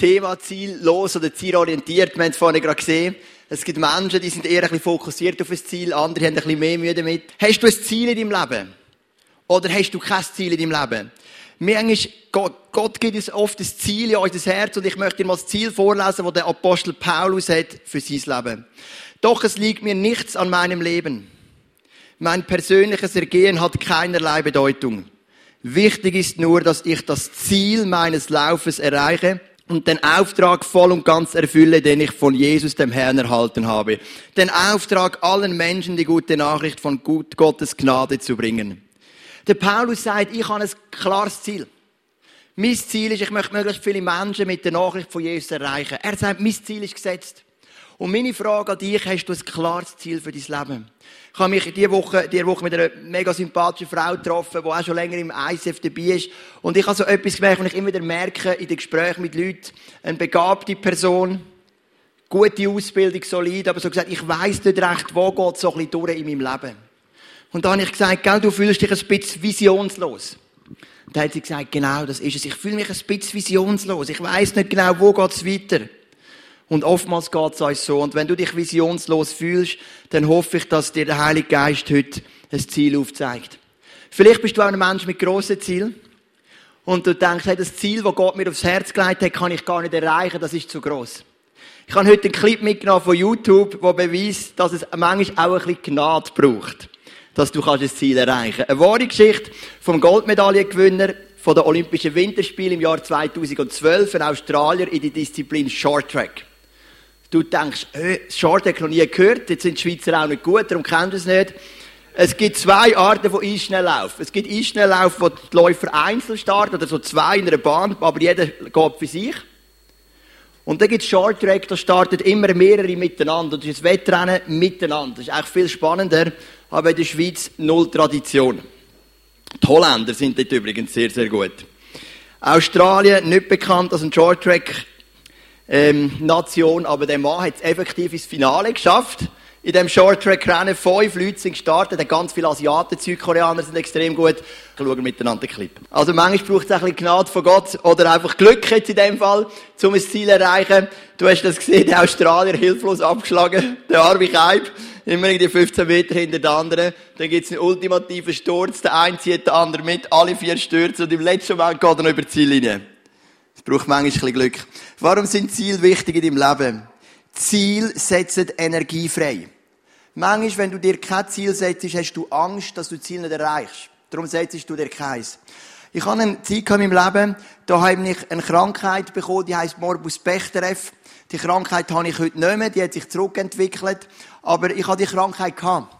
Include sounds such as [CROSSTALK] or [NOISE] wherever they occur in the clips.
Thema ziellos oder zielorientiert. Wir haben es vorhin gerade gesehen. Es gibt Menschen, die sind eher ein bisschen fokussiert auf ein Ziel, andere haben ein bisschen mehr Mühe damit. Hast du ein Ziel in deinem Leben? Oder hast du kein Ziel in deinem Leben? Manchmal, Gott, Gott gibt uns oft das Ziel in unser Herz und ich möchte dir mal das Ziel vorlesen, das der Apostel Paulus hat für sein Leben. Doch es liegt mir nichts an meinem Leben. Mein persönliches Ergehen hat keinerlei Bedeutung. Wichtig ist nur, dass ich das Ziel meines Laufes erreiche und den Auftrag voll und ganz erfülle, den ich von Jesus, dem Herrn, erhalten habe. Den Auftrag, allen Menschen die gute Nachricht von Gottes Gnade zu bringen. Der Paulus sagt, ich habe ein klares Ziel. Mein Ziel ist, ich möchte möglichst viele Menschen mit der Nachricht von Jesus erreichen. Er sagt, mein Ziel ist gesetzt. Und meine Frage an dich, hast du ein klares Ziel für dein Leben? Ich habe mich diese Woche, diese Woche mit einer mega sympathischen Frau getroffen, die auch schon länger im ICF dabei ist. Und ich habe so etwas gemerkt, und ich immer wieder merke, in den Gesprächen mit Leuten, eine begabte Person, gute Ausbildung, solid, aber so gesagt, ich weiss nicht recht, wo geht so ein bisschen durch in meinem Leben. Und dann habe ich gesagt, gell, du fühlst dich ein bisschen visionslos. Und dann hat sie gesagt, genau, das ist es. Ich fühle mich ein bisschen visionslos. Ich weiss nicht genau, wo geht's weiter. Und oftmals geht's uns so. Und wenn du dich visionslos fühlst, dann hoffe ich, dass dir der Heilige Geist heute ein Ziel aufzeigt. Vielleicht bist du auch ein Mensch mit grossen Zielen. Und du denkst, hey, das Ziel, das Gott mir aufs Herz gelegt hat, kann ich gar nicht erreichen, das ist zu gross. Ich habe heute einen Clip mitgenommen von YouTube, der beweist, dass es manchmal auch ein bisschen Gnade braucht dass du das Ziel erreichen kannst. Eine wahre Geschichte vom Goldmedaillengewinner von den Olympischen Winterspielen im Jahr 2012, ein Australier in der Disziplin Short Track. Du denkst, äh, Short Track noch nie gehört, jetzt sind die Schweizer auch nicht gut, darum kennen sie es nicht. Es gibt zwei Arten von Eisschnelllauf. Es gibt Eisschnelllauf, wo die Läufer einzeln starten, oder so zwei in einer Bahn, aber jeder geht für sich. Und dann gibt es Short Track, da starten immer mehrere miteinander. Das ist ein Wettrennen miteinander. Das ist eigentlich viel spannender aber in der Schweiz null Tradition. Die Holländer sind dort übrigens sehr, sehr gut. Australien, nicht bekannt als ein Short Track ähm, Nation, aber der Mann hat es effektiv ins Finale geschafft. In dem Short Track Rennen fünf Leute sind gestartet, ganz viele Asiaten, Südkoreaner sind extrem gut. Schauen miteinander den Clip. Also manchmal braucht es ein bisschen Gnade von Gott oder einfach Glück jetzt in dem Fall, um ein Ziel zu erreichen. Du hast das gesehen, der Australier hilflos abgeschlagen, [LAUGHS] der arme Keib immer die 15 Meter hinter der anderen. Dann gibt's einen ultimativen Sturz, der eine zieht den anderen mit, alle vier stürzen und im letzten Moment geht er noch über die Ziellinie. Es braucht manchmal ein bisschen Glück. Warum sind Ziele wichtig in deinem Leben? Ziel setzen Energie frei. Manchmal, wenn du dir kein Ziel setzt, hast du Angst, dass du das Ziel nicht erreichst. Darum setzt du dir keins. Ich habe eine Zeit in meinem Leben, da habe ich eine Krankheit bekommen, die heißt Morbus Bechterew. Die Krankheit habe ich heute nicht mehr, die hat sich zurückentwickelt. Aber ich hatte die Krankheit gehabt.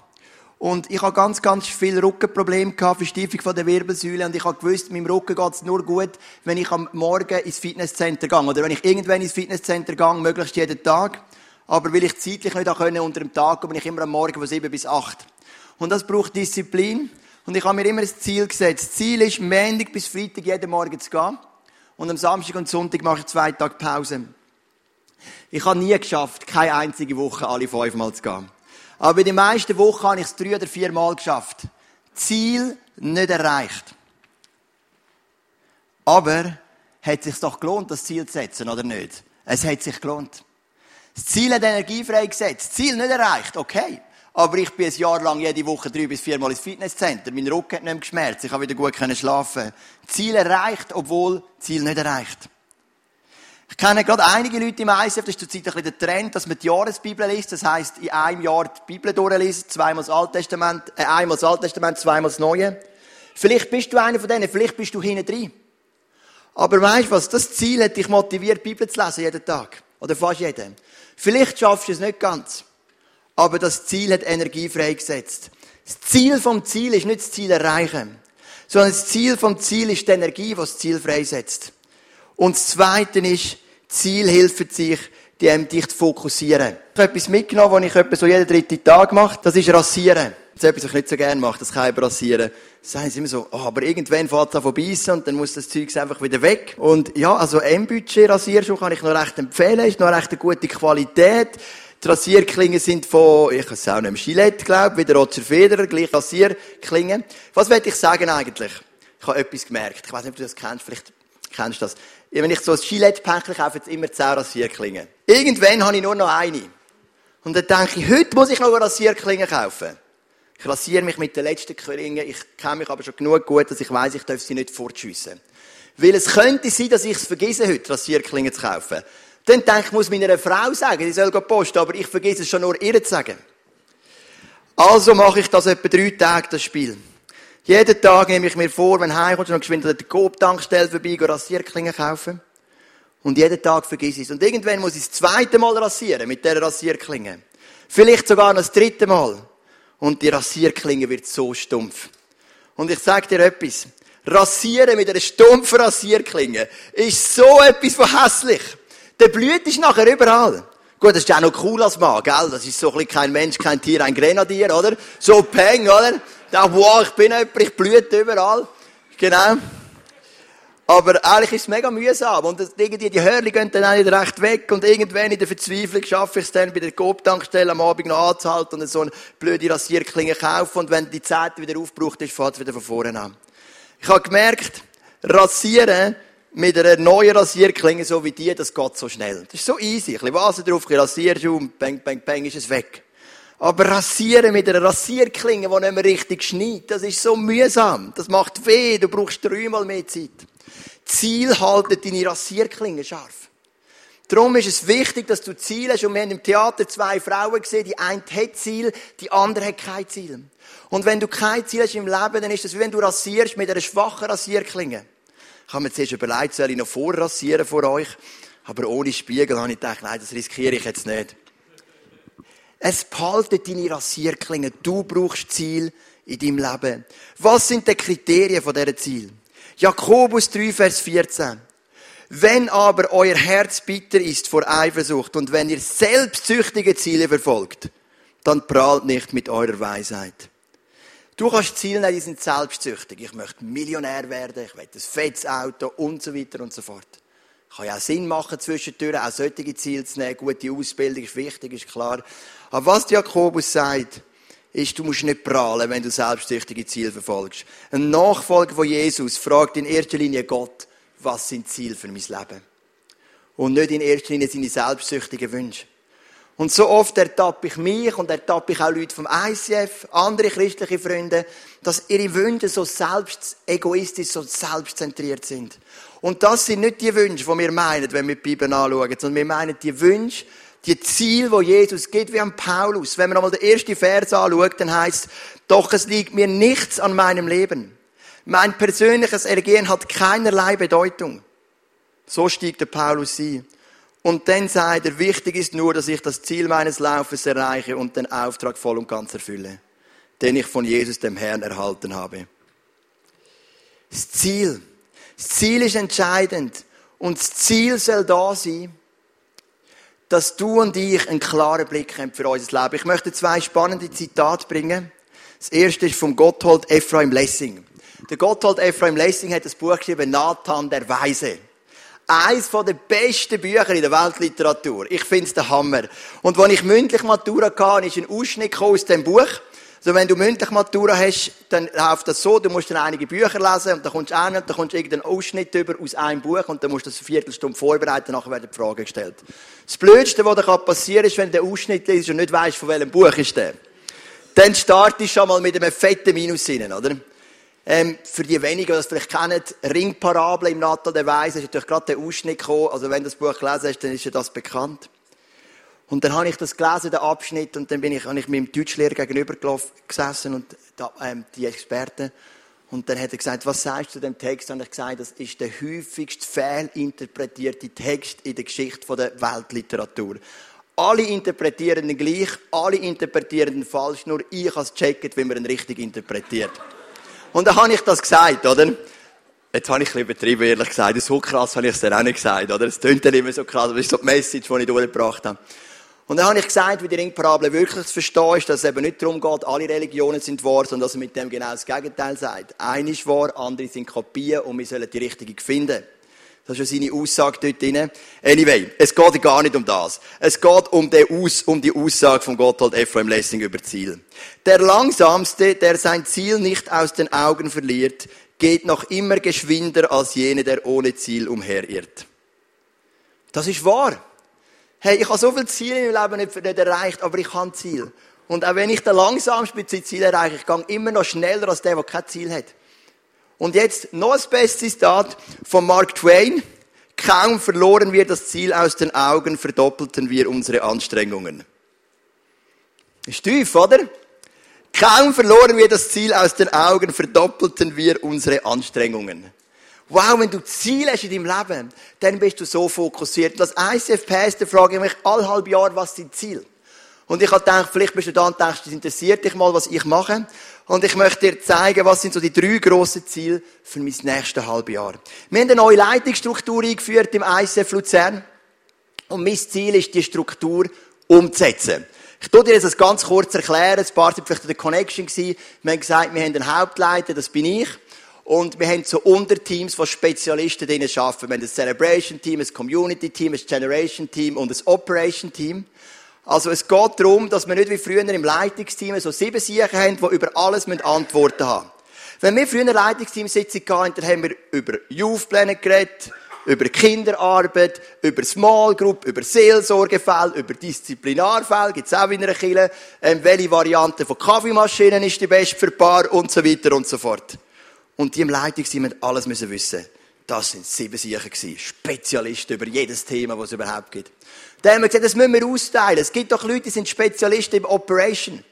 Und ich habe ganz, ganz viel Rückenprobleme gehabt, Verstiefung von der Wirbelsäule. Und ich habe gewusst, meinem Rücken geht es nur gut, wenn ich am Morgen ins Fitnesscenter gehe. Oder wenn ich irgendwann ins Fitnesscenter gehe, möglichst jeden Tag. Aber weil ich zeitlich nicht können, unter dem Tag, bin ich immer am Morgen von sieben bis acht. Und das braucht Disziplin. Und ich habe mir immer ein Ziel gesetzt. Das Ziel ist, Montag bis Freitag jeden Morgen zu gehen. Und am Samstag und Sonntag mache ich zwei Tage Pause. Ich habe nie geschafft, keine einzige Woche alle fünfmal zu gehen. Aber in den meisten Wochen habe ich es drei oder vier Mal geschafft. Ziel nicht erreicht. Aber hat es sich doch gelohnt, das Ziel zu setzen, oder nicht? Es hat sich gelohnt. Das Ziel hat Energie freigesetzt. Ziel nicht erreicht, okay. Aber ich bin ein Jahr lang jede Woche drei bis viermal ins Fitnesscenter. Mein Rücken hat nicht mehr geschmerzt. Ich habe wieder gut schlafen. Ziel erreicht, obwohl Ziel nicht erreicht. Ich kenne gerade einige Leute im ISF, das ist zurzeit ein bisschen der Trend, dass man die Jahresbibel liest. Das heisst, in einem Jahr die Bibel durchliest, zweimal das Alte Testament, äh, einmal das Alte Testament, zweimal das Neue. Vielleicht bist du einer von denen, vielleicht bist du hinten drin. Aber weißt du was? Das Ziel hat dich motiviert, die Bibel zu lesen, jeden Tag. Oder fast jeden. Vielleicht schaffst du es nicht ganz. Aber das Ziel hat Energie freigesetzt. Das Ziel vom Ziel ist nicht das Ziel erreichen. Sondern das Ziel vom Ziel ist die Energie, die das Ziel freisetzt. Und das Zweite ist, Ziel hilft sich, dich zu fokussieren. Ich habe etwas mitgenommen, was ich etwa so jeden dritten Tag mache. Das ist Rasieren. Das ist etwas, was ich nicht so gerne mache, das kann ich rasieren. Sagen sie immer so, oh, aber irgendwann fährt es an vorbeissen und dann muss das Zeug einfach wieder weg. Und ja, also M-Budget Rasierschuh kann ich noch recht empfehlen, ist noch recht eine gute Qualität. Die Rasierklingen sind von, ich weiß auch nicht, Gillette, glaube ich, wieder Roger Federer, gleich Rasierklingen. Was will ich sagen eigentlich? Ich habe etwas gemerkt. Ich weiß nicht, ob du das kennst, vielleicht kennst du das. Wenn ich so ein Gillette-Päckchen kaufe, jetzt immer 10 Rasierklingen. Irgendwann habe ich nur noch eine. Und dann denke ich, heute muss ich noch eine Rasierklinge kaufen. Ich rasiere mich mit der letzten Klinge. Ich kenne mich aber schon genug gut, dass ich weiß, ich darf sie nicht fortschiessen. Weil es könnte sein, dass ich es vergesse, heute Rasierklingen zu kaufen. Dann denke ich, ich muss meiner Frau sagen, sie soll posten, aber ich vergesse es schon nur ihr zu sagen. Also mache ich das etwa drei Tage, das Spiel. Jeden Tag nehme ich mir vor, wenn heimkommt, noch geschwind an der Coop-Tankstelle vorbei, Rasierklingen kaufen. Und jeden Tag vergesse ich es. Und irgendwann muss ich das zweite Mal rasieren, mit dieser Rasierklinge. Vielleicht sogar noch das dritte Mal. Und die Rasierklinge wird so stumpf. Und ich sage dir etwas. Rasieren mit einer stumpfen Rasierklinge ist so etwas von hässlich. Der Blut ist nachher überall. Gut, das ist auch noch cool als Mann, gell? Das ist so ein bisschen kein Mensch, kein Tier, ein Grenadier, oder? So Peng, oder? Da, wow, ich bin jemand, ich blüte überall. Genau. Aber eigentlich ist es mega mühsam. Und irgendwie, die Hörli gehen dann auch nicht recht weg. Und irgendwann in der Verzweiflung schaffe ich es dann bei der Coop-Tankstelle am Abend noch anzuhalten und so eine blöde Rasierklinge kaufen. Und wenn die Zeit wieder aufgebraucht ist, fährt es wieder von vorne an. Ich habe gemerkt, Rasieren mit einer neuen Rasierklinge, so wie die, das geht so schnell. Das ist so easy. Ein bisschen Wasser drauf, ein bisschen und bang, bang, bang, ist es weg. Aber rasieren mit einer Rasierklinge, die nicht mehr richtig schneidet, das ist so mühsam. Das macht weh, du brauchst dreimal mehr Zeit. Ziel haltet deine Rasierklinge scharf. Darum ist es wichtig, dass du Ziel hast. Und wir haben im Theater zwei Frauen gesehen, die eine hat Ziel, die andere hat kein Ziel. Und wenn du kein Ziel hast im Leben, dann ist das wie wenn du rasierst mit einer schwachen Rasierklinge. Ich habe mir zuerst überlegt, soll ich noch vorrasieren vor euch? Aber ohne Spiegel habe ich gedacht, nein, das riskiere ich jetzt nicht. Es behaltet deine Rasierklinge. Du brauchst Ziel in deinem Leben. Was sind die Kriterien von dieser Ziel? Jakobus 3, Vers 14. Wenn aber euer Herz bitter ist vor Eifersucht und wenn ihr selbstsüchtige Ziele verfolgt, dann prahlt nicht mit eurer Weisheit. Du kannst Ziele nehmen, die sind selbstsüchtig. Ich möchte Millionär werden, ich will ein fettes Auto und so weiter und so fort. Kann ja auch Sinn machen, zwischendurch auch solche Ziele zu nehmen. Gute Ausbildung ist wichtig, ist klar. Aber was Jakobus sagt, ist, du musst nicht prahlen, wenn du selbstsüchtige Ziele verfolgst. Ein Nachfolger von Jesus fragt in erster Linie Gott, was sind Ziele für mein Leben? Und nicht in erster Linie seine selbstsüchtigen Wünsche. Und so oft ertappe ich mich und ertappe ich auch Leute vom ICF, andere christliche Freunde, dass ihre Wünsche so selbst egoistisch, so selbstzentriert sind. Und das sind nicht die Wünsche, die wir meinen, wenn wir die Bibel anschauen, sondern wir meinen die Wünsche, die Ziele, wo Jesus geht, wie an Paulus. Wenn man einmal den ersten Vers anschaut, dann heißt, doch es liegt mir nichts an meinem Leben. Mein persönliches Ergehen hat keinerlei Bedeutung. So stieg der Paulus sie. Und dann sagt er, wichtig ist nur, dass ich das Ziel meines Laufes erreiche und den Auftrag voll und ganz erfülle, den ich von Jesus, dem Herrn, erhalten habe. Das Ziel. Das Ziel ist entscheidend. Und das Ziel soll da sein, dass du und ich einen klaren Blick haben für unser Leben. Ich möchte zwei spannende Zitate bringen. Das erste ist vom Gotthold Ephraim Lessing. Der Gotthold Ephraim Lessing hat das Buch geschrieben, Nathan der Weise eines der besten Bücher in der Weltliteratur. Ich finde es der Hammer. Und als ich mündlich Matura hatte, ist ein Ausschnitt aus dem Buch. Also wenn du mündlich Matura hast, dann läuft das so, du musst dann einige Bücher lesen und dann kommst du hin und dann kommst du irgendeinen Ausschnitt über aus einem Buch und dann musst du das eine Viertelstunde vorbereiten, nachher werden die Fragen gestellt. Das Blödste, was dir passieren kann, ist, wenn du den Ausschnitt liest und nicht weißt, von welchem Buch ist der. Dann startest du schon mal mit einem fetten Minus rein, oder? Ähm, für die wenigen, die das vielleicht kennen, Ringparabel im Natal der Weise, ist natürlich gerade der Ausschnitt gekommen. Also wenn du das Buch gelesen hast, dann ist ja das bekannt. Und dann habe ich das gelesen, den Abschnitt, und dann bin ich, habe ich meinem Deutschlehrer gegenüber gesessen und da, ähm, die Experten. Und dann hat er gesagt, was sagst du zu dem Text? Und ich gesagt, das ist der häufigst fehlinterpretierte Text in der Geschichte der Weltliteratur. Alle interpretieren ihn gleich, alle interpretieren ihn falsch, nur ich habe es gecheckt, wie man ihn richtig interpretiert. Und dann habe ich das gesagt, oder? Jetzt habe ich ein bisschen übertrieben, ehrlich gesagt. So krass habe ich es dann auch nicht gesagt, oder? Es tönt dann immer so krass, aber das ist so die Message, die ich durchgebracht habe. Und dann habe ich gesagt, wie die Ringparabel wirklich zu verstehen ist, dass es eben nicht darum geht, alle Religionen sind wahr, sondern dass er mit dem genau das Gegenteil sagt. Eine ist wahr, andere sind Kopien und wir sollen die richtige finden. Das ist ja seine Aussage dort drin. Anyway, es geht gar nicht um das. Es geht um die, Aus um die Aussage von Gotthold Ephraim Lessing über Ziel. Der Langsamste, der sein Ziel nicht aus den Augen verliert, geht noch immer geschwinder als jene, der ohne Ziel umherirrt. Das ist wahr. Hey, ich habe so viele Ziele im Leben nicht, nicht erreicht, aber ich habe Ziel. Und auch wenn ich den langsamsten Ziel erreiche, ich gehe immer noch schneller als der, der kein Ziel hat. Und jetzt noch ein bestes Zitat von Mark Twain. Kaum verloren wir das Ziel aus den Augen, verdoppelten wir unsere Anstrengungen. Ist tief, oder? Kaum verloren wir das Ziel aus den Augen, verdoppelten wir unsere Anstrengungen. Wow, wenn du Ziel hast in deinem Leben, dann bist du so fokussiert. Als ICF-Pastor frage ich mich alle halb Jahr, was sind Ziel? Und ich habe gedacht, vielleicht bist du da und denkst, das interessiert dich mal, was ich mache. Und ich möchte dir zeigen, was sind so die drei grossen Ziele für mein nächstes halbes Jahr. Wir haben eine neue Leitungsstruktur eingeführt im ICF Luzern. Und mein Ziel ist, die Struktur umzusetzen. Ich tue dir das ganz kurz erklären. Ein paar sind vielleicht in der Connection gewesen. Wir haben gesagt, wir haben einen Hauptleiter, das bin ich. Und wir haben so Unterteams, wo Spezialisten drinnen arbeiten. Wir haben ein Celebration-Team, ein Community-Team, ein Generation-Team und ein Operation-Team. Also es geht darum, dass wir nicht wie früher im Leitungsteam so sieben Siechen haben, die über alles Antworten haben Wenn wir früher Leitungsteamsitzung hatten, dann haben wir über Youthpläne geredet, über Kinderarbeit, über Small Group, über Seelsorgefälle, über Disziplinarfälle, gibt's auch in einer Kille, ähm, welche Variante von Kaffeemaschinen ist die beste für Paar und so weiter und so fort. Und die im Leitungsteam haben alles müssen wissen. Das sind sieben Siechen gewesen. Spezialisten über jedes Thema, was es überhaupt gibt. Da haben wir gesagt, das müssen wir austeilen. Es gibt doch Leute, die sind Spezialisten im Operation.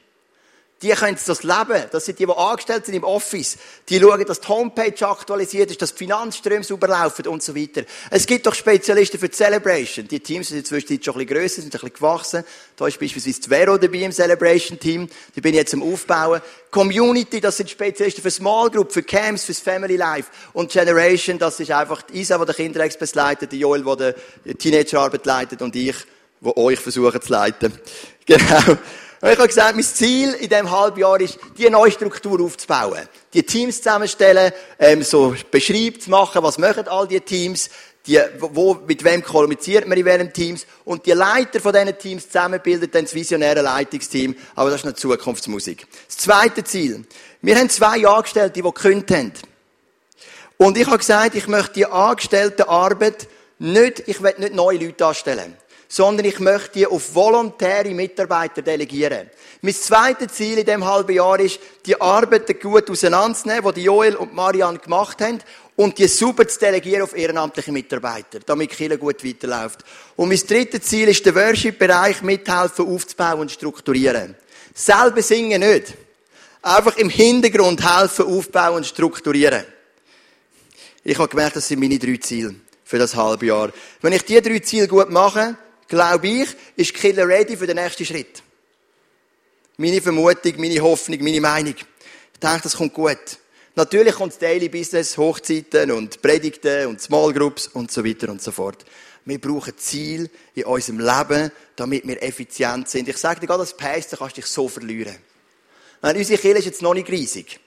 Die können das leben. Das sind die, die angestellt sind im Office. Die schauen, dass die Homepage aktualisiert ist, dass die Finanzströme sauber laufen und so weiter. Es gibt doch Spezialisten für die Celebration. Die Teams sind inzwischen schon ein bisschen grösser, sind ein bisschen gewachsen. Da ist beispielsweise die Vero dabei im Celebration-Team. Die bin ich jetzt am Aufbauen. Community, das sind Spezialisten für Small Group, für Camps, fürs Family Life. Und Generation, das ist einfach die Isa, die der Kinderexpress leitet, die Joel, der die Teenagerarbeit leitet und ich, die euch versuchen zu leiten. [LAUGHS] Genau. Und ich habe gesagt, mein Ziel in diesem Halbjahr ist, die neue Struktur aufzubauen. Die Teams zusammenstellen, ähm, so beschreibt zu machen, was machen all die Teams, die, wo, mit wem kommuniziert man in welchen Teams und die Leiter von diesen Teams zusammenbilden dann das visionäre Leitungsteam, aber das ist eine Zukunftsmusik. Das zweite Ziel. Wir haben zwei Angestellte, die gekündigt haben. Und ich habe gesagt, ich möchte die angestellte Arbeit nicht, ich will nicht neue Leute anstellen sondern ich möchte die auf volontäre Mitarbeiter delegieren. Mein zweites Ziel in diesem halben Jahr ist, die Arbeiten gut auseinanderzunehmen, die Joel und Marianne gemacht haben, und die super zu delegieren auf ehrenamtliche Mitarbeiter, damit Kirche gut weiterläuft. Und mein drittes Ziel ist, den Worship-Bereich mithelfen aufzubauen und strukturieren. Selber singen nicht. Einfach im Hintergrund helfen, aufbauen und strukturieren. Ich habe gemerkt, das sind meine drei Ziele für das halbe Jahr. Wenn ich diese drei Ziele gut mache, glaube ich, ist Killer ready für den nächsten Schritt. Meine Vermutung, meine Hoffnung, meine Meinung. Ich denke, das kommt gut. Natürlich kommt das Daily Business, Hochzeiten und Predigten und Small Groups und so weiter und so fort. Wir brauchen Ziel in unserem Leben, damit wir effizient sind. Ich sage dir gerade, als Pastor kannst dich so verlieren. Meine, unsere Kirche ist jetzt noch nicht riesig.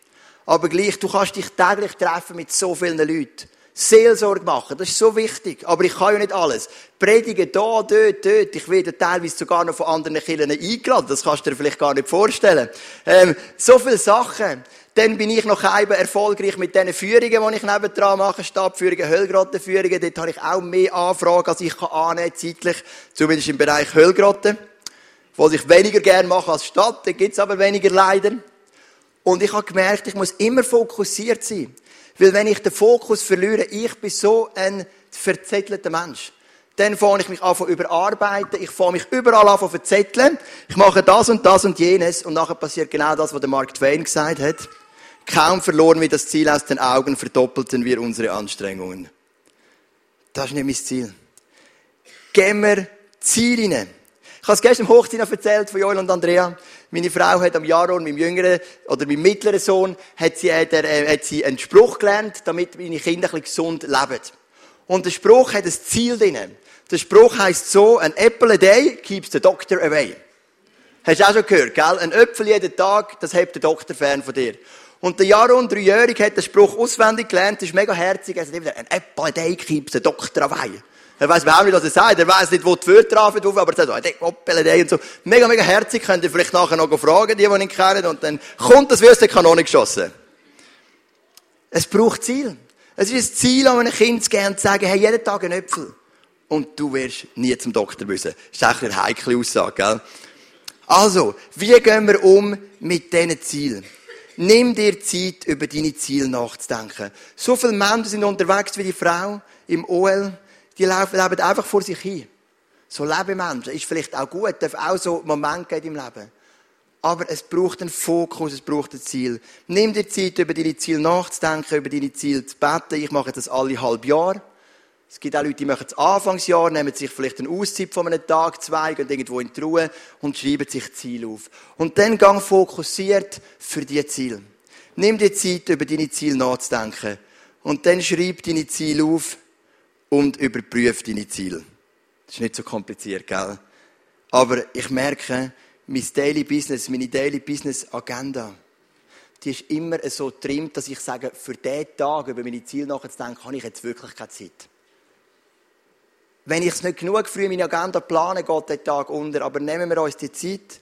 Aber gleich, du kannst dich täglich treffen mit so vielen Leuten. Seelsorge machen, das ist so wichtig. Aber ich kann ja nicht alles. Predigen da, dort, dort. Ich werde teilweise sogar noch von anderen Kirchen eingeladen. Das kannst du dir vielleicht gar nicht vorstellen. Ähm, so viele Sachen. Dann bin ich noch eben erfolgreich mit diesen Führungen, die ich nebendran mache. Stadtführungen, Höllgrottenführungen. Dort habe ich auch mehr Anfragen, als ich kann annehmen, zeitlich. Zumindest im Bereich Höllgrotten. Was ich weniger gerne mache als Stadt. Da gibt es aber weniger leider. Und ich habe gemerkt, ich muss immer fokussiert sein. Weil wenn ich den Fokus verliere, ich bin so ein verzettelter Mensch. Dann fange ich mich an zu überarbeiten. Ich fange mich überall an zu verzetteln. Ich mache das und das und jenes. Und nachher passiert genau das, was der Mark Twain gesagt hat. Kaum verloren wir das Ziel aus den Augen, verdoppelten wir unsere Anstrengungen. Das ist nicht mein Ziel. Gehen wir Ziel rein. Ich habe es gestern im Hochzeit erzählt von Joel und Andrea. Meine Frau hat am Jaron, meinem jüngeren oder meinem mittleren Sohn, hat sie, hat, er, äh, hat sie einen Spruch gelernt, damit meine Kinder ein bisschen gesund leben. Und der Spruch hat ein Ziel drin. Der Spruch heißt so, an apple a day keeps the doctor away. Hast du auch schon gehört, gell? Ein Äpfel jeden Tag, das hebt der Doktor fern von dir. Und der Jaron, dreijährig, hat den Spruch auswendig gelernt, ist mega herzig. Er sagt immer, an apple a day keeps the doctor away. Er weiß überhaupt nicht, was er sagt. Er weiß nicht, wo die Wörter drauf aber er sagt, oh, und so. Mega, mega herzig. Könnt ihr vielleicht nachher noch fragen, die, die ihn kennen. Und dann kommt das wie aus der Kanone geschossen. Es braucht Ziel. Es ist ein Ziel, an einem Kind gerne zu sagen, hey, jeden Tag einen Äpfel. Und du wirst nie zum Doktor müssen. Das ist echt eine heikle Aussage, gell? Also, wie gehen wir um mit diesen Zielen? Nimm dir Zeit, über deine Ziele nachzudenken. So viele Menschen sind unterwegs wie die Frau im OL. Die laufen, leben einfach vor sich hin. So leben Menschen. Ist vielleicht auch gut, darf auch so Momente geben im Leben. Aber es braucht einen Fokus, es braucht ein Ziel. Nimm dir Zeit, über deine Ziele nachzudenken, über deine Ziele zu beten. Ich mache das alle halb Jahr. Es gibt auch Leute, die machen es Anfangsjahr, nehmen sich vielleicht eine Auszeit von einem Tag, zwei, gehen irgendwo in die Ruhe und schreiben sich Ziele auf. Und dann gang fokussiert für diese Ziele. Nimm dir Zeit, über deine Ziele nachzudenken. Und dann schreib deine Ziele auf und überprüf deine Ziele. Das ist nicht so kompliziert, gell? Aber ich merke, mein Daily Business, meine Daily Business Agenda, die ist immer so trimmt, dass ich sage, für diesen Tag über meine Ziele nachzudenken, habe ich jetzt wirklich keine Zeit. Wenn ich es nicht genug früh in meine Agenda plane, geht der Tag unter. Aber nehmen wir uns die Zeit,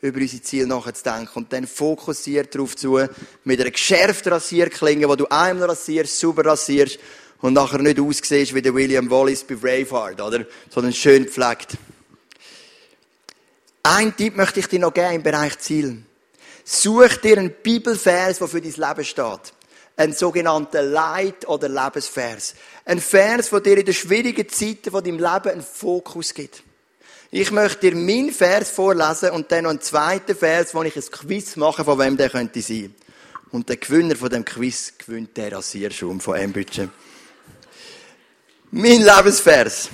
über unsere Ziele nachzudenken und dann fokussiert darauf zu, mit einer geschärften Rasierklinge, wo du einmal rasierst, super rasierst und nachher nicht aussiehst wie der William Wallace bei Braveheart, oder? Sondern schön gepflegt. Ein Tipp möchte ich dir noch geben im Bereich Ziel. Such dir einen Bibelvers, der für dein Leben steht. Ein sogenannter Leit- oder Lebensvers. Ein Vers, der dir in den schwierigen Zeiten von deinem Leben einen Fokus gibt. Ich möchte dir meinen Vers vorlesen und dann noch einen zweiten Vers, wo ich ein Quiz mache, von wem der könnte sein. Und der Gewinner von dem Quiz gewinnt der Rasierschaum von M-Budget. Mein Lebensvers.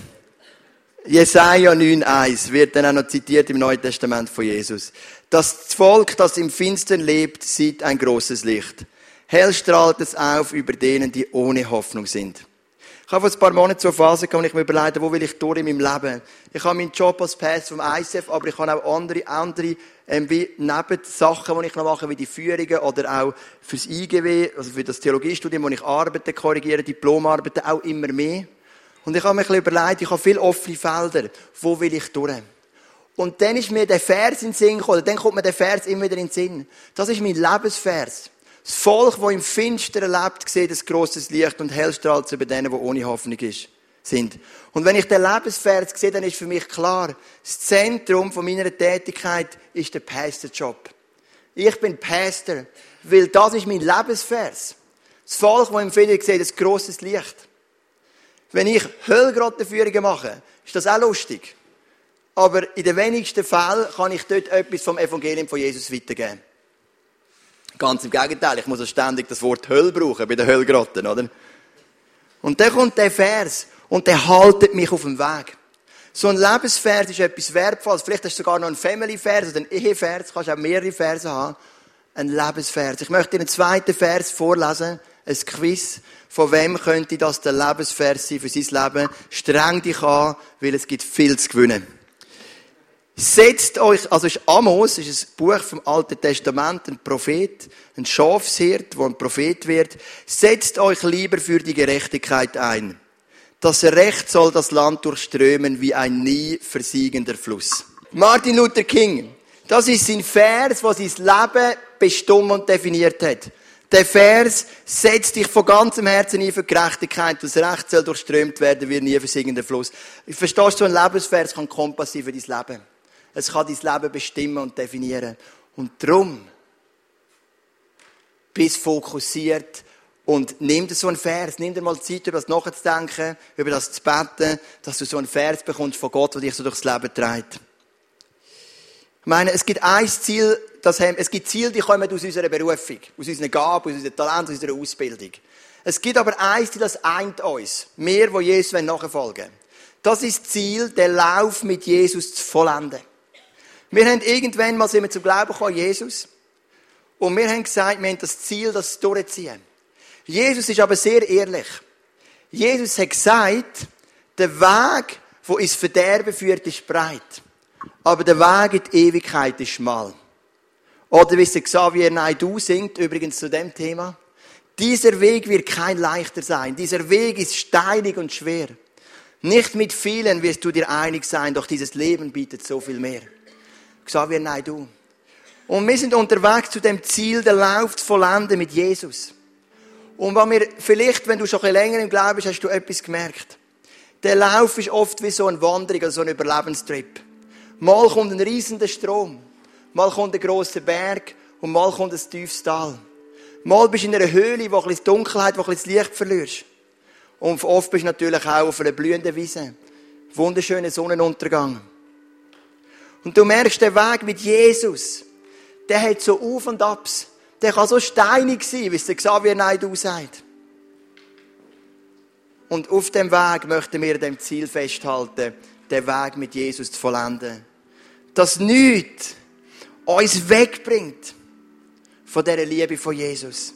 Jesaja 9,1 wird dann auch noch zitiert im Neuen Testament von Jesus. Das Volk, das im Finstern lebt, sieht ein großes Licht. Hell strahlt es auf über denen, die ohne Hoffnung sind. Ich habe vor ein paar Monaten zur Phase gekommen, ich mir überlegt, wo will ich durch in meinem Leben? Ich habe meinen Job als Pass vom ICF, aber ich habe auch andere, andere, ähm, wie neben Sachen, die ich noch mache, wie die Führungen oder auch fürs IGW, also für das Theologiestudium, wo ich arbeite, korrigiere, Diplomarbeiten, auch immer mehr. Und ich habe mir ein bisschen überlegt, ich habe viele offene Felder. Wo will ich durch? Und dann ist mir der Vers in den Sinn gekommen, dann kommt mir der Vers immer wieder in den Sinn. Das ist mein Lebensvers. Das Volk, das im Finsteren lebt, sieht ein grosses Licht und hell strahlt über denen, die ohne Hoffnung sind. Und wenn ich den Lebensvers sehe, dann ist für mich klar, das Zentrum meiner Tätigkeit ist der Pastorjob. Ich bin Pastor, weil das ist mein Lebensvers. Das Volk, das im Finsteren sieht, ein grosses Licht. Wenn ich Höllgrottenführungen mache, ist das auch lustig. Aber in den wenigsten Fällen kann ich dort etwas vom Evangelium von Jesus weitergeben. Ganz im Gegenteil, ich muss auch ständig das Wort Höll brauchen bei den Höllgrotten, oder? Und dann kommt der Vers und der haltet mich auf dem Weg. So ein Lebensvers ist etwas Wertvolles. Vielleicht hast du sogar noch einen Family-Vers oder einen Ehe-Vers. Du kannst auch mehrere Verse haben. Ein Lebensvers. Ich möchte dir einen zweiten Vers vorlesen. Ein Quiz. Von wem könnte das der Lebensvers sein für sein Leben? Streng dich an, weil es gibt viel zu gewinnen. Setzt euch, also ist Amos, ist ein Buch vom Alten Testament, ein Prophet, ein Schafshirt, wo ein Prophet wird. Setzt euch lieber für die Gerechtigkeit ein. Das Recht soll das Land durchströmen wie ein nie versiegender Fluss. Martin Luther King, das ist sein Vers, was sein Leben bestimmt und definiert hat. Der Vers setzt dich von ganzem Herzen ein für Gerechtigkeit. Das Recht soll durchströmt werden wie nie versiegender Fluss. Verstehe, so ein Lebensvers kann Kompass sein für dein Leben. Es kann dein Leben bestimmen und definieren. Und darum, bist fokussiert und nimm dir so einen Vers, nimm dir mal Zeit, über das nachzudenken, über das zu beten, dass du so einen Vers bekommst von Gott, der dich so durchs Leben trägt. Ich meine, es gibt ein Ziel, das haben, es gibt Ziele, die kommen aus unserer Berufung, aus unseren Gaben, aus unserem Talent, aus unserer Ausbildung. Es gibt aber ein Ziel, das eint uns. Wir, die Jesus nachfolgen wollen. Das ist das Ziel, den Lauf mit Jesus zu vollenden. Wir haben irgendwann mal sind wir zum Glauben gekommen, Jesus. Und wir haben gesagt, wir haben das Ziel, das durchziehen. Jesus ist aber sehr ehrlich. Jesus hat gesagt, der Weg, wo ins Verderben führt, ist breit. Aber der Weg in die Ewigkeit ist schmal. Oder wie es Xavier Naidu singt, übrigens zu dem Thema. Dieser Weg wird kein leichter sein. Dieser Weg ist steinig und schwer. Nicht mit vielen wirst du dir einig sein, doch dieses Leben bietet so viel mehr. Xavier, du. Und wir sind unterwegs zu dem Ziel, der Lauf zu vollenden mit Jesus. Und was mir, vielleicht, wenn du schon ein bisschen länger im Glauben bist, hast du etwas gemerkt. Der Lauf ist oft wie so eine Wanderung, also so ein Überlebenstrip. Mal kommt ein riesiger Strom, mal kommt ein grosser Berg und mal kommt ein tiefes Tal. Mal bist du in einer Höhle, wo ein bisschen Dunkelheit, wo ein bisschen Licht verlierst. Und oft bist du natürlich auch auf einer blühenden Wiese. Wunderschöner Sonnenuntergang. Und du merkst, der Weg mit Jesus, der hat so Auf und Abs. Der kann so steinig sein, wie es der Xavier Naidoo sagt. Und auf dem Weg möchten wir dem Ziel festhalten, den Weg mit Jesus zu vollenden. Dass nichts uns wegbringt von dieser Liebe von Jesus.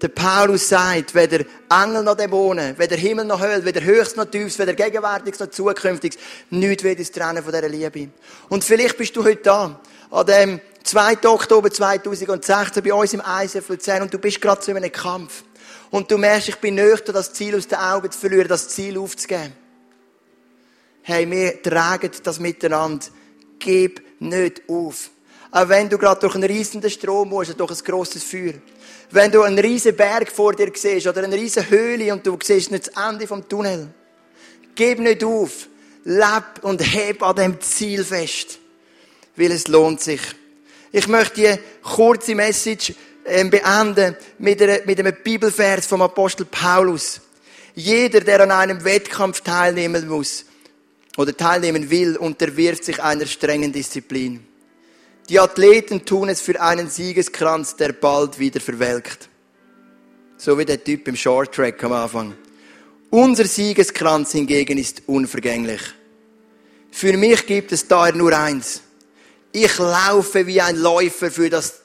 Der Paulus sagt, weder Engel noch Dämonen, weder Himmel noch Hölle, weder höchst noch tiefst, weder gegenwärtiges noch zukünftiges, nichts wird uns trennen von dieser Liebe. Und vielleicht bist du heute da, an dem 2. Oktober 2016 bei uns im ISF Luzern und du bist gerade zu einem Kampf. Und du merkst, ich bin nöchter, das Ziel aus den Augen zu verlieren, das Ziel aufzugeben. Hey, wir tragen das miteinander. Gib nicht auf. Auch wenn du gerade durch einen riesigen Strom musst, durch ein grosses Feuer. Wenn du einen riesen Berg vor dir siehst oder eine riesen Höhle und du siehst nicht das Ende vom Tunnel. Gib nicht auf. Leb und heb an dem Ziel fest. Weil es lohnt sich. Ich möchte die kurze Message ähm, beenden mit einem Bibelvers vom Apostel Paulus. Jeder, der an einem Wettkampf teilnehmen muss oder teilnehmen will, unterwirft sich einer strengen Disziplin. Die Athleten tun es für einen Siegeskranz, der bald wieder verwelkt. So wie der Typ im Short Track am Anfang. Unser Siegeskranz hingegen ist unvergänglich. Für mich gibt es daher nur eins. Ich laufe wie ein Läufer, für das,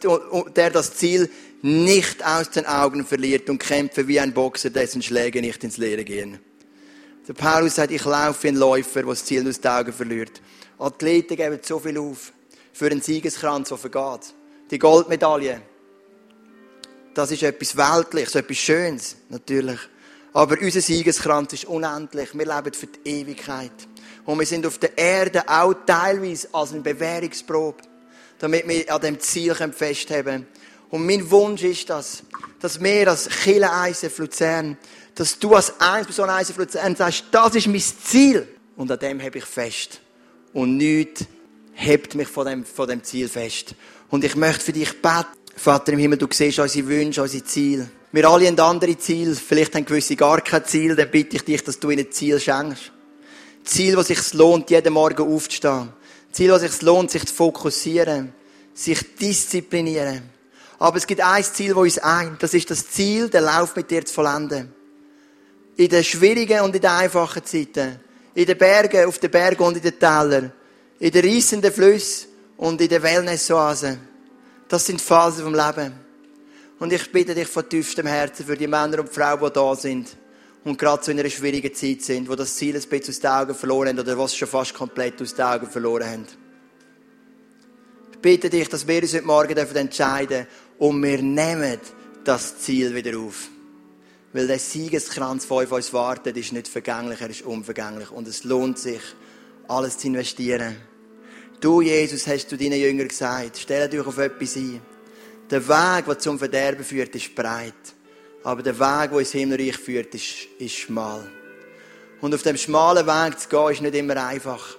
der das Ziel nicht aus den Augen verliert und kämpfe wie ein Boxer, dessen Schläge nicht ins Leere gehen. Der Paulus sagt, ich laufe wie ein Läufer, der das Ziel aus den Augen verliert. Athleten geben so viel auf für einen Siegeskranz, der vergeht. Die Goldmedaille. Das ist etwas Weltliches, etwas Schönes, natürlich. Aber unser Siegeskranz ist unendlich. Wir leben für die Ewigkeit. Und wir sind auf der Erde auch teilweise als eine Bewährungsprobe, damit wir an dem Ziel festhalten können. Und mein Wunsch ist das, dass wir als Kille ISF Luzern, dass du als Einzelperson ISF Luzern sagst, das ist mein Ziel. Und an dem habe ich fest. Und nichts hebt mich von dem, von dem Ziel fest. Und ich möchte für dich beten. Vater im Himmel, du siehst unsere Wünsche, unsere Ziele. Wir alle haben andere Ziele. Vielleicht haben gewisse gar kein Ziel. Dann bitte ich dich, dass du ihnen Ziel schenkst. Ziel, wo sich lohnt, jeden Morgen aufzustehen. Ziel, wo sich lohnt, sich zu fokussieren. Sich disziplinieren. Aber es gibt ein Ziel, das uns eint. Das ist das Ziel, den Lauf mit dir zu vollenden. In den schwierigen und in den einfachen Zeiten. In den Bergen, auf den Bergen und in den Tälern in den reissenden Flüssen und in den Wellnessoasen. Das sind Phasen vom Leben. Und ich bitte dich von tiefstem Herzen für die Männer und Frauen, die da sind und gerade so in einer schwierigen Zeit sind, wo das Ziel ein bisschen aus den Augen verloren haben oder was schon fast komplett aus den Augen verloren haben. Ich bitte dich, dass wir uns heute Morgen entscheiden dürfen und wir nehmen das Ziel wieder auf. Weil der Siegeskranz, der auf uns wartet, ist nicht vergänglich, er ist unvergänglich. Und es lohnt sich, alles zu investieren. Du, Jesus, hast du deinen Jüngern gesagt, stell dich auf etwas ein. Der Weg, der zum Verderben führt, ist breit. Aber der Weg, der ins Himmelreich führt, ist, ist schmal. Und auf dem schmalen Weg zu gehen, ist nicht immer einfach.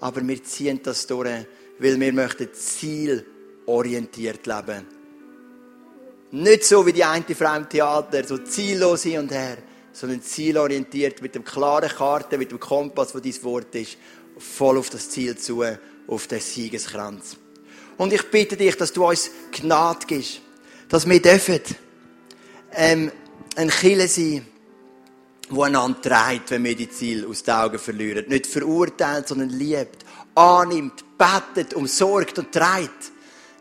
Aber wir ziehen das durch, weil wir möchten zielorientiert leben. Nicht so wie die eine Frau im Theater, so ziellos hin und her, sondern zielorientiert mit dem klaren Karte, mit dem Kompass, wo dein Wort ist voll auf das Ziel zu, auf den Siegeskranz. Und ich bitte dich, dass du uns Gnade gibst, dass wir dürfen, ähm, ein Chile sein, wo einander trägt, wenn wir die Ziele aus den Augen verlieren. Nicht verurteilt, sondern liebt, annimmt, betet, umsorgt und trägt.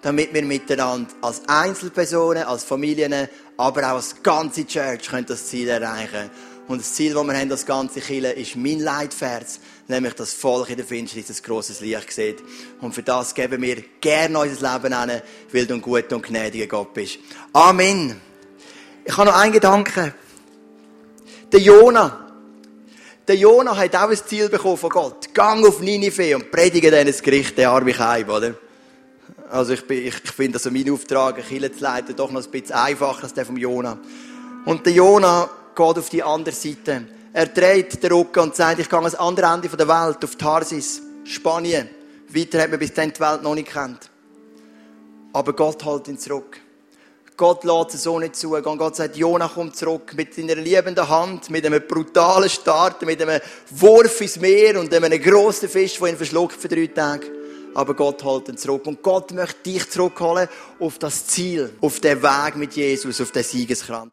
Damit wir miteinander als Einzelpersonen, als Familien, aber auch als ganze Church können das Ziel erreichen. Und das Ziel, das wir haben, das ganze Chile, ist mein Leitvers nämlich das Volk in der Finsternis ein grosses Licht sieht. Und für das geben wir gerne unser Leben an, weil du ein guter und gnädiger Gott bist. Amen. Ich habe noch einen Gedanken. Der Jona. Der Jona hat auch ein Ziel bekommen von Gott. Gang auf Ninive und predige denen das Gericht, der arme Heim, oder? Also ich, ich, ich finde, also mein Auftrag, ein Kirche zu leiten, doch noch ein bisschen einfacher als der vom Jona. Und der Jona geht auf die andere Seite. Er dreht den Rücken und sagt, ich gehe ans andere Ende der Welt, auf Tarsis, Spanien. Weiter hat man bis dann die Welt noch nicht kennt. Aber Gott hält ihn zurück. Gott lässt es so nicht zu. Und Gott sagt, Jona, komm zurück. Mit seiner liebenden Hand, mit einem brutalen Start, mit einem Wurf ins Meer und einem grossen Fisch, der ihn verschluckt für drei Tage. Aber Gott hält ihn zurück. Und Gott möchte dich zurückholen auf das Ziel, auf den Weg mit Jesus, auf den Siegeskranz.